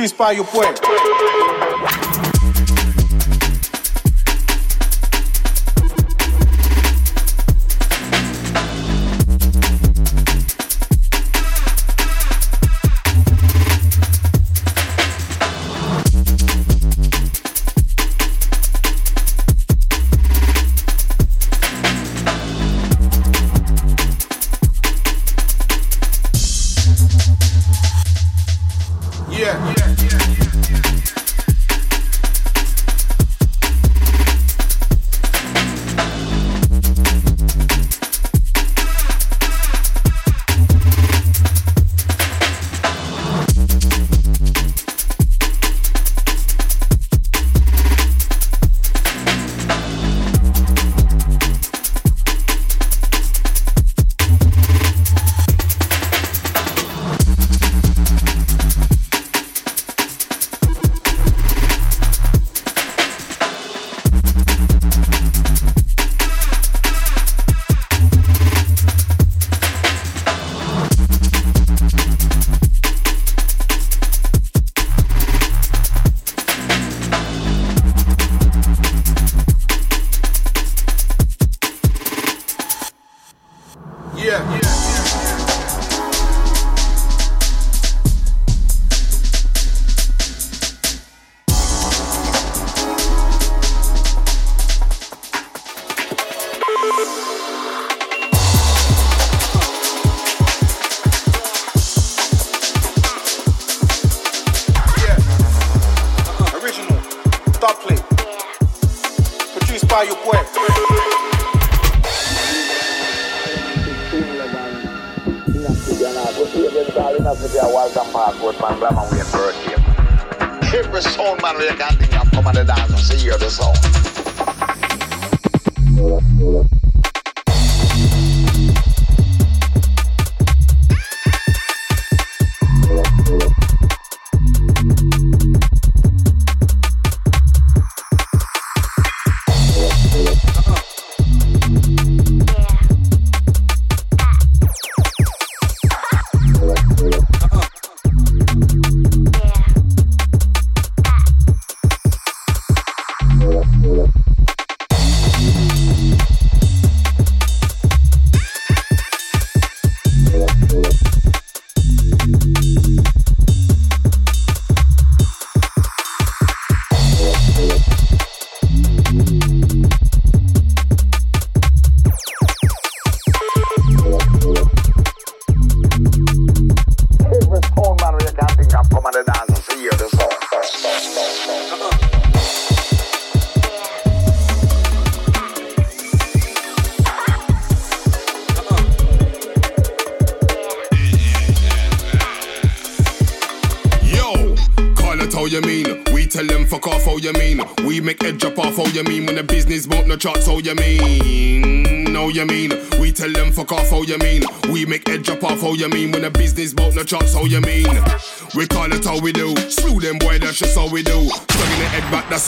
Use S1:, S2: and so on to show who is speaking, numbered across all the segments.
S1: Produced by your boy.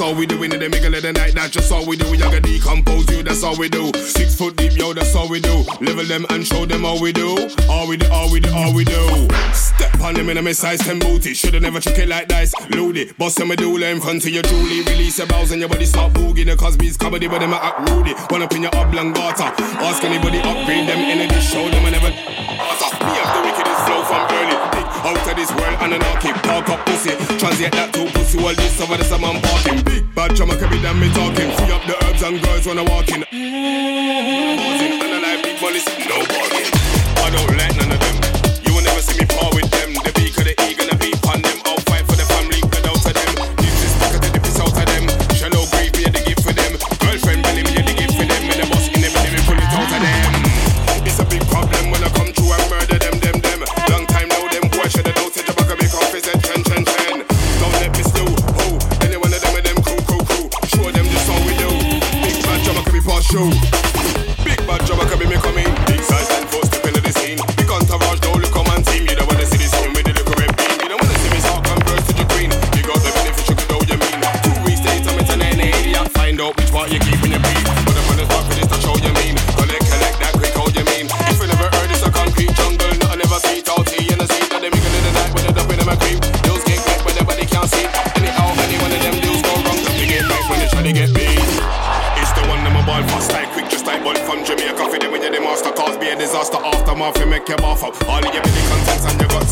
S2: All we do. In the middle of the night, that's just all we do. We gotta decompose you, that's all we do. Six foot deep, yo, that's all we do. Level them and show them how we do. All we do, all we do, all we do. Step on them in a size 10 booty. Shoulda never chuck it like dice. Load it. Bust them a doula in front of your Julie. Release your bows and your body start booging. The Cosby's comedy, but them act rudy. One up in your oblongata. Ask anybody upgrade them energy. Show them I never. Me have the wickedest flow from early. Out of this world and anarchy. Talk up pussy. Translate that to pussy. All this over the summer I'm parking. Big bad drama can be done me talking. Free up the herbs and girls when I walk in. Pausing and I like big money. No bargain. off, you make your mouth up. All your belly contents and your guts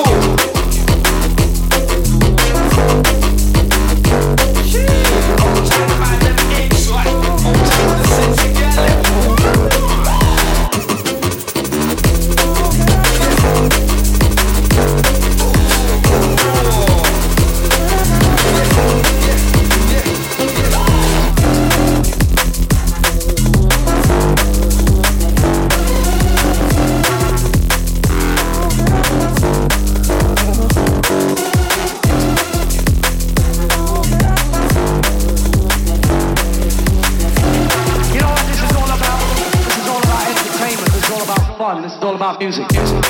S3: music, music.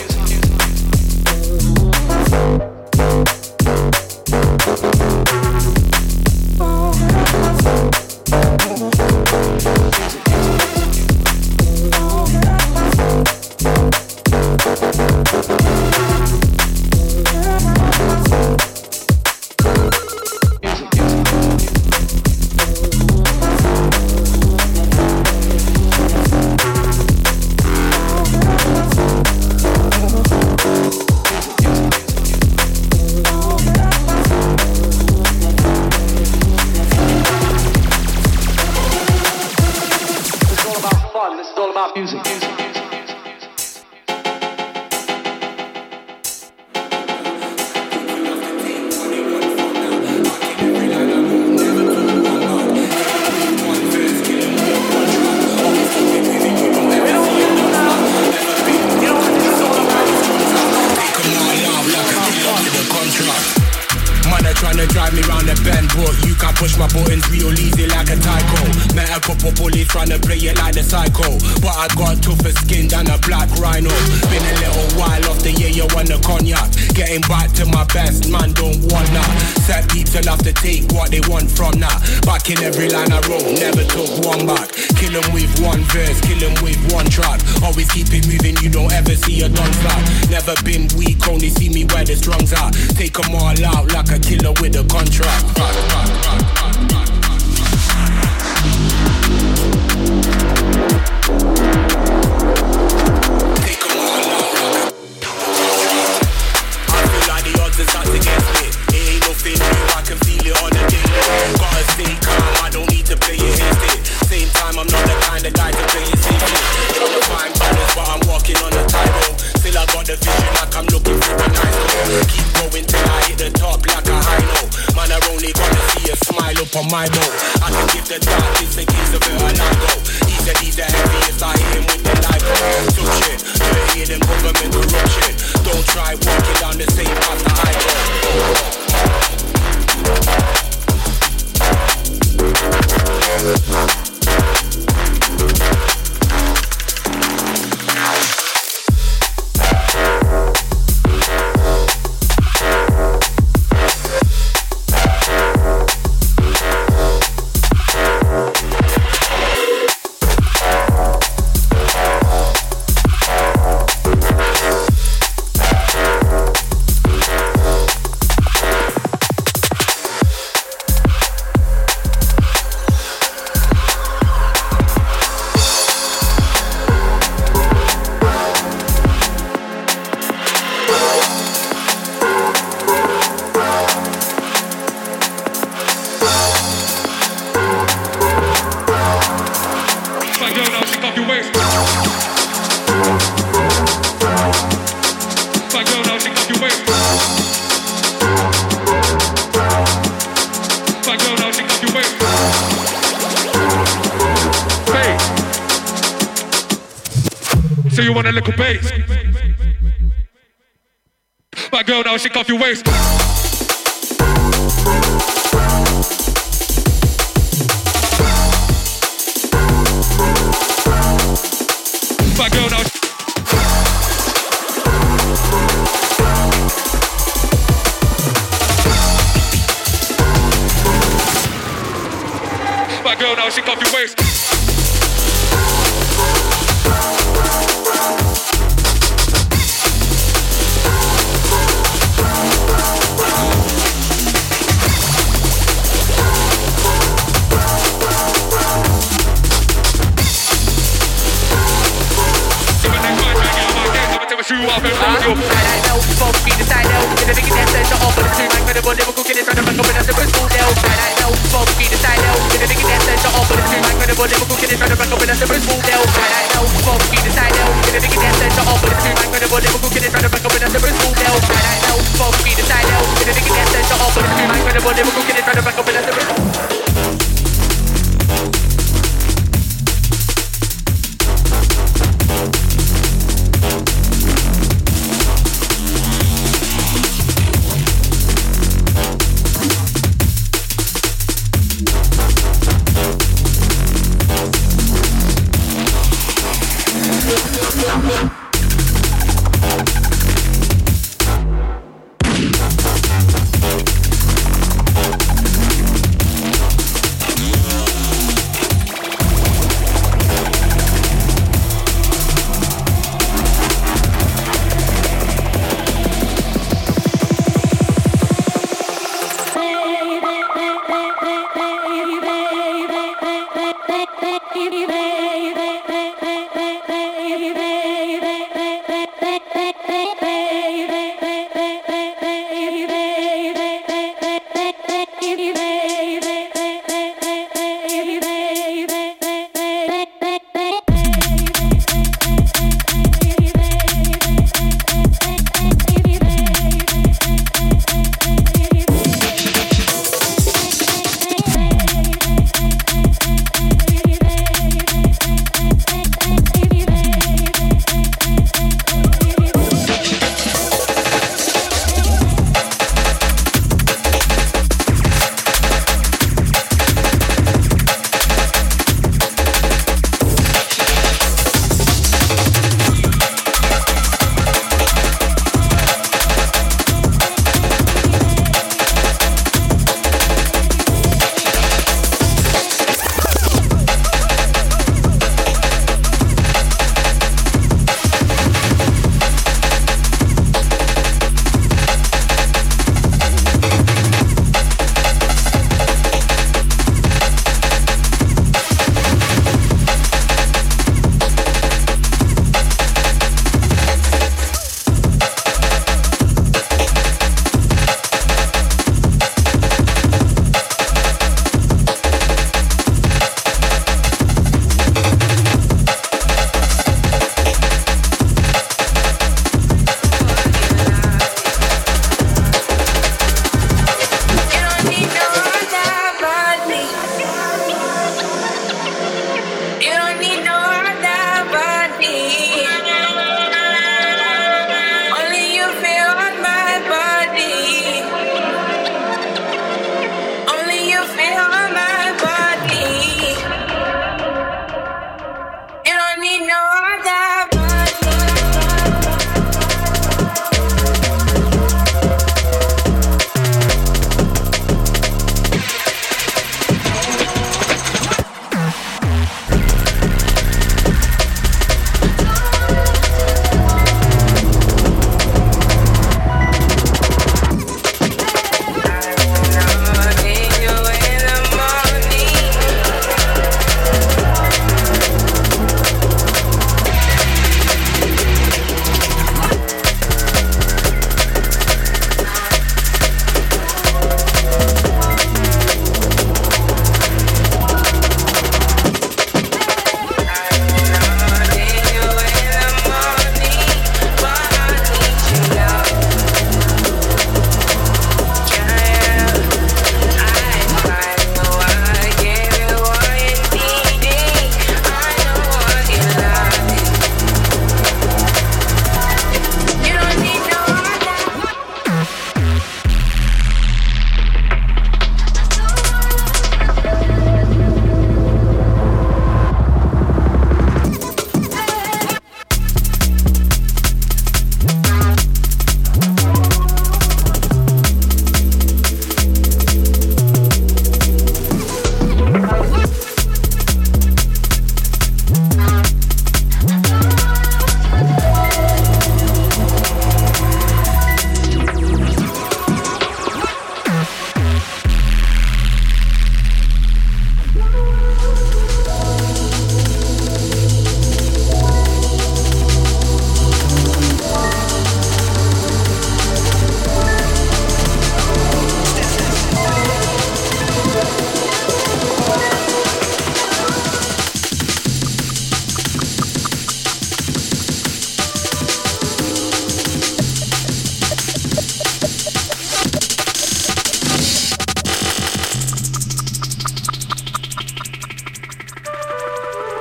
S4: Get a nigga that says shut up, but it's too incredible, lyrical kid is trying to back up in a super school They'll try that hell, funky the style hell Get a nigga that says shut up, but it's too incredible, lyrical kid is trying to back up in a super school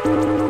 S5: places. You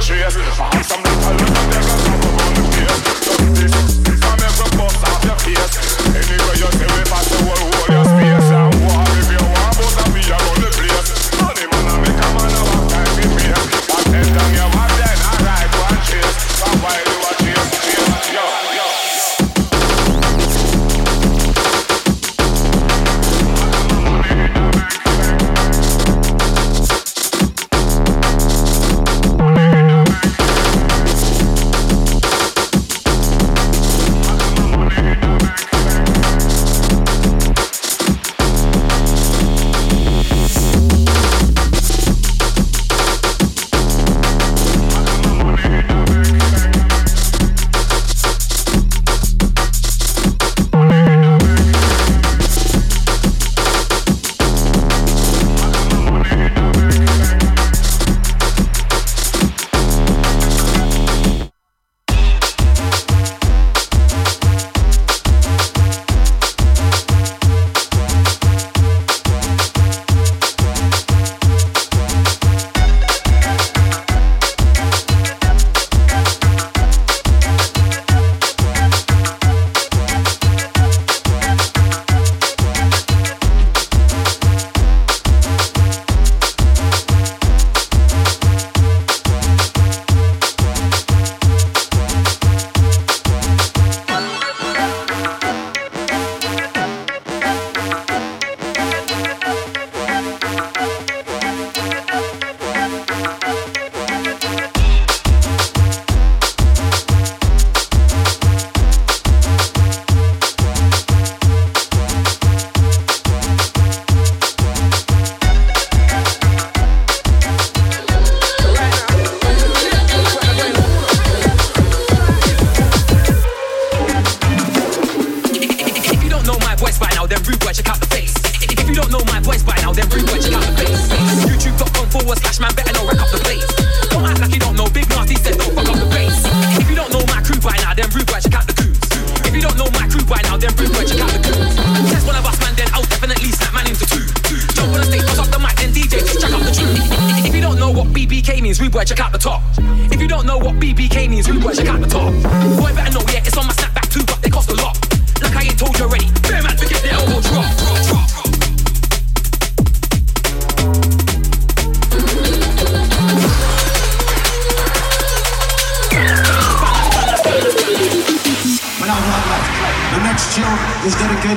S2: cemeteries.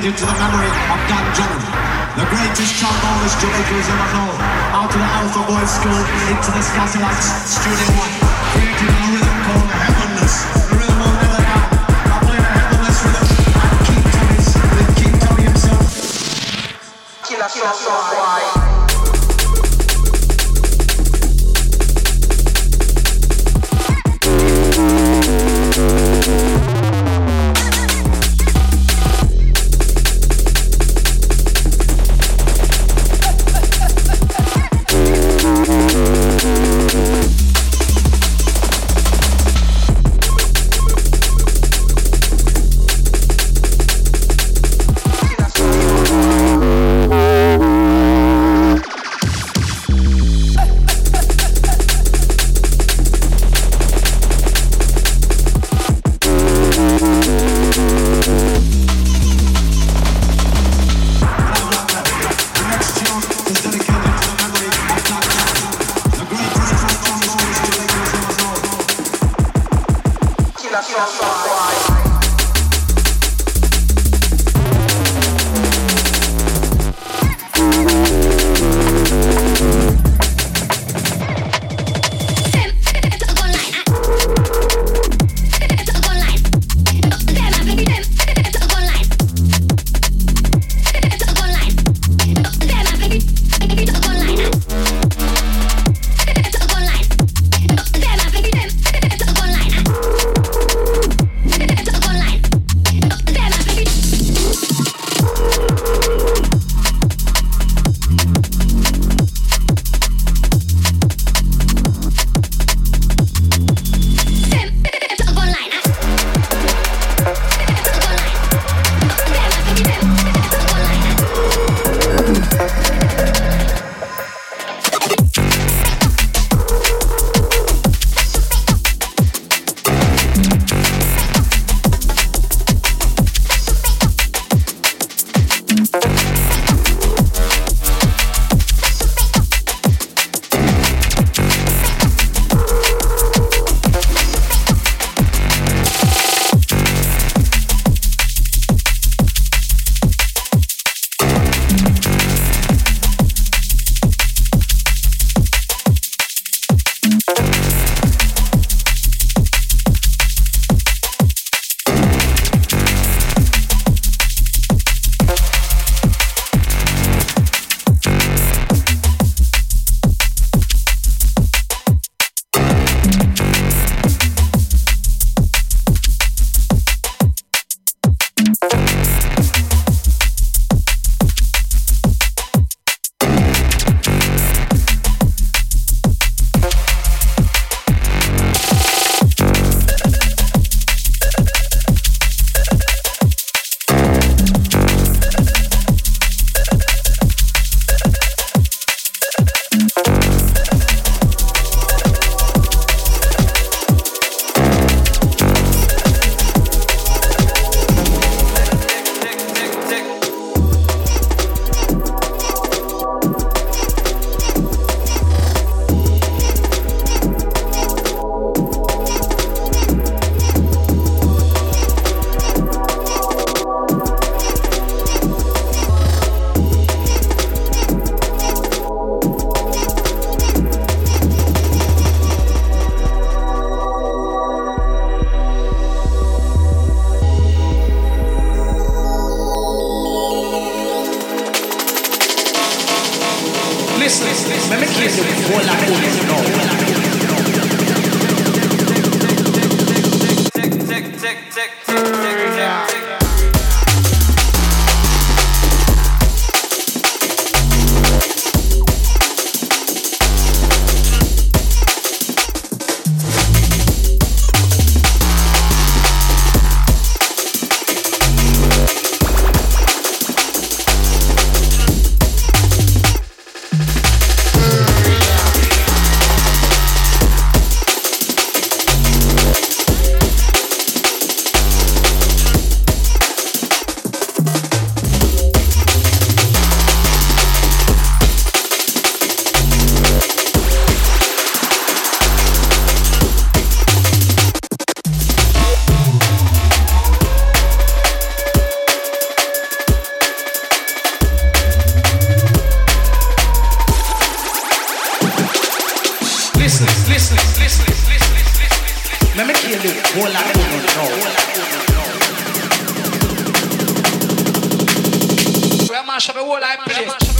S2: Into
S6: to the memory of Dan Jones, the greatest trombonist Jamaicanism ever known, out of the alpha boys school into the
S7: castle student life.
S8: Listen, listen, listen, listen, listen. Let me kill you. Whole lot of no. Where mash up the whole life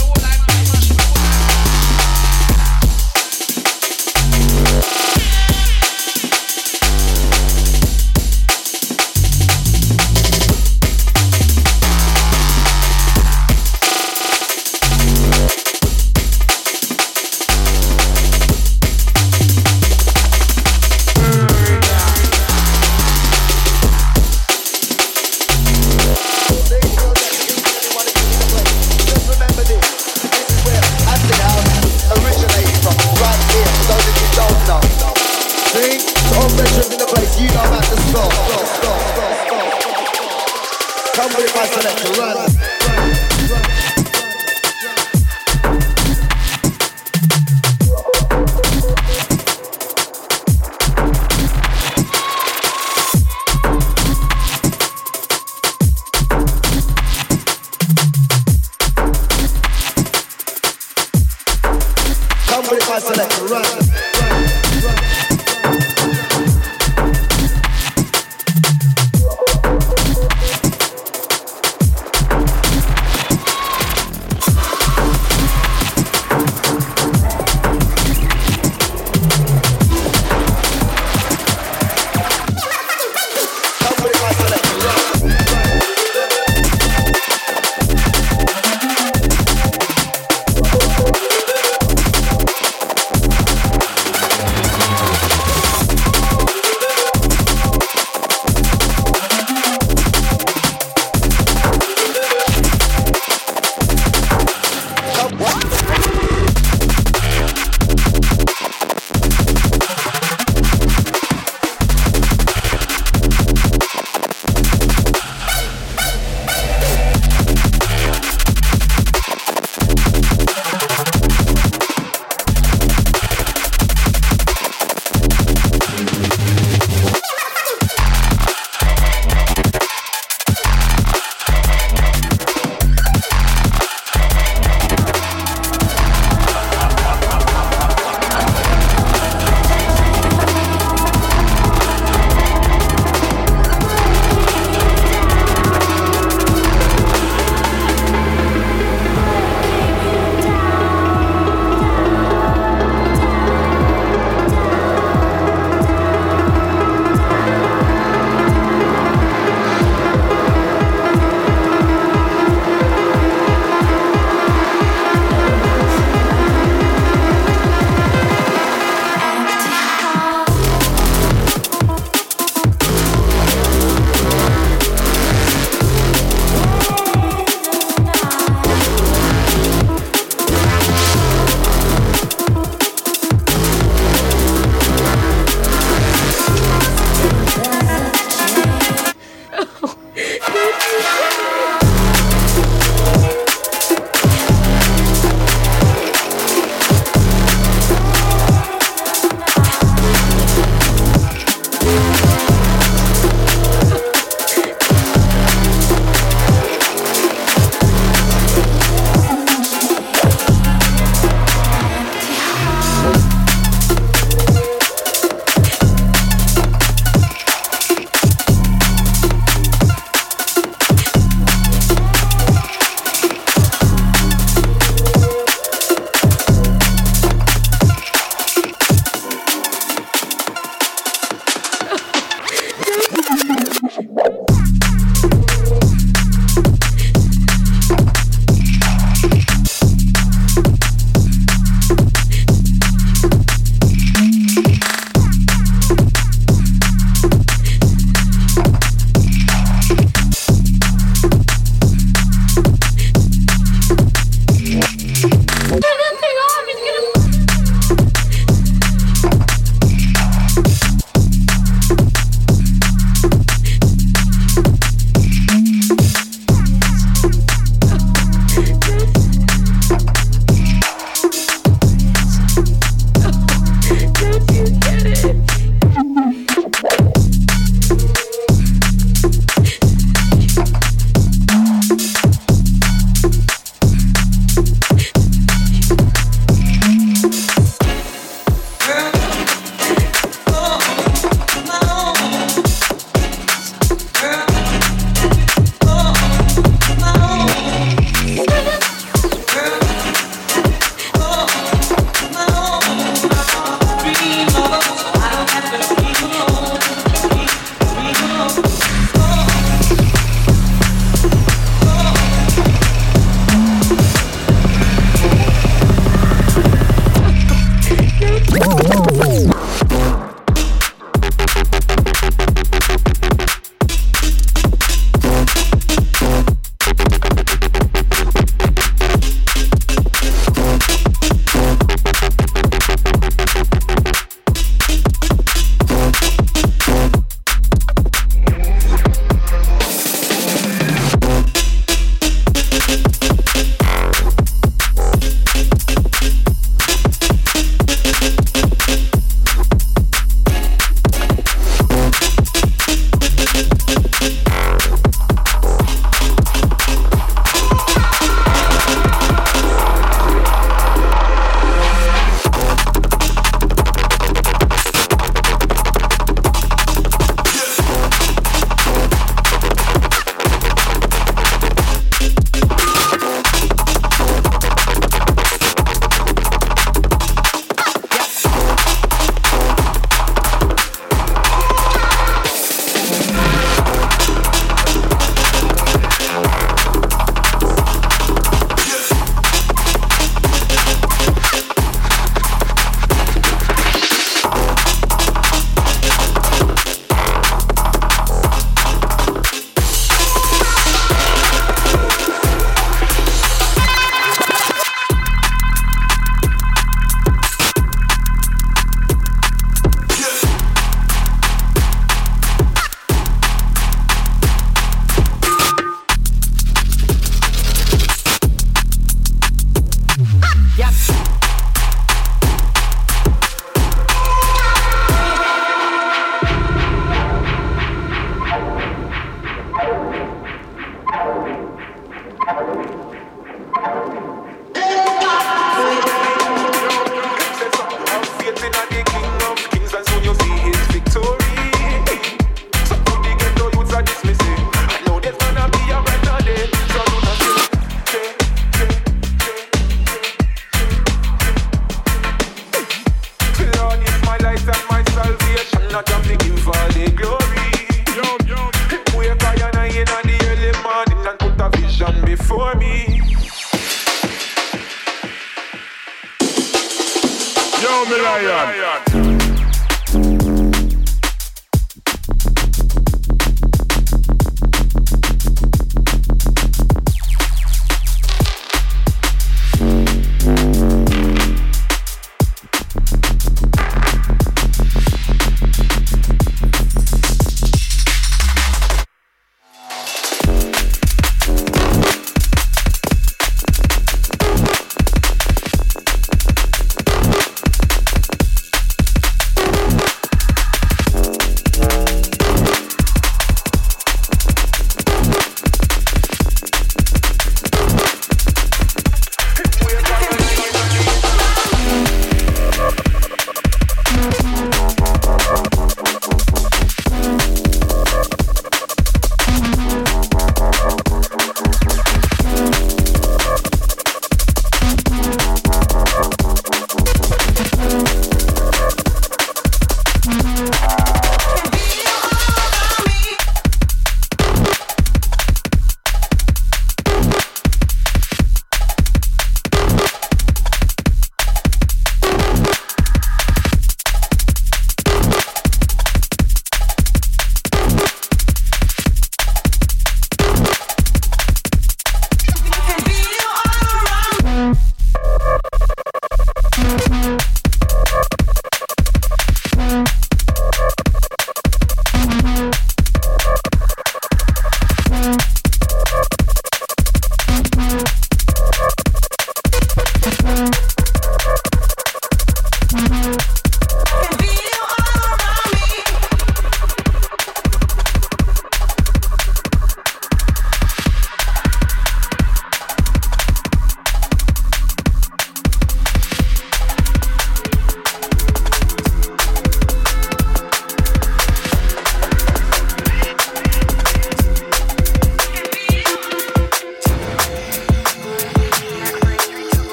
S8: place.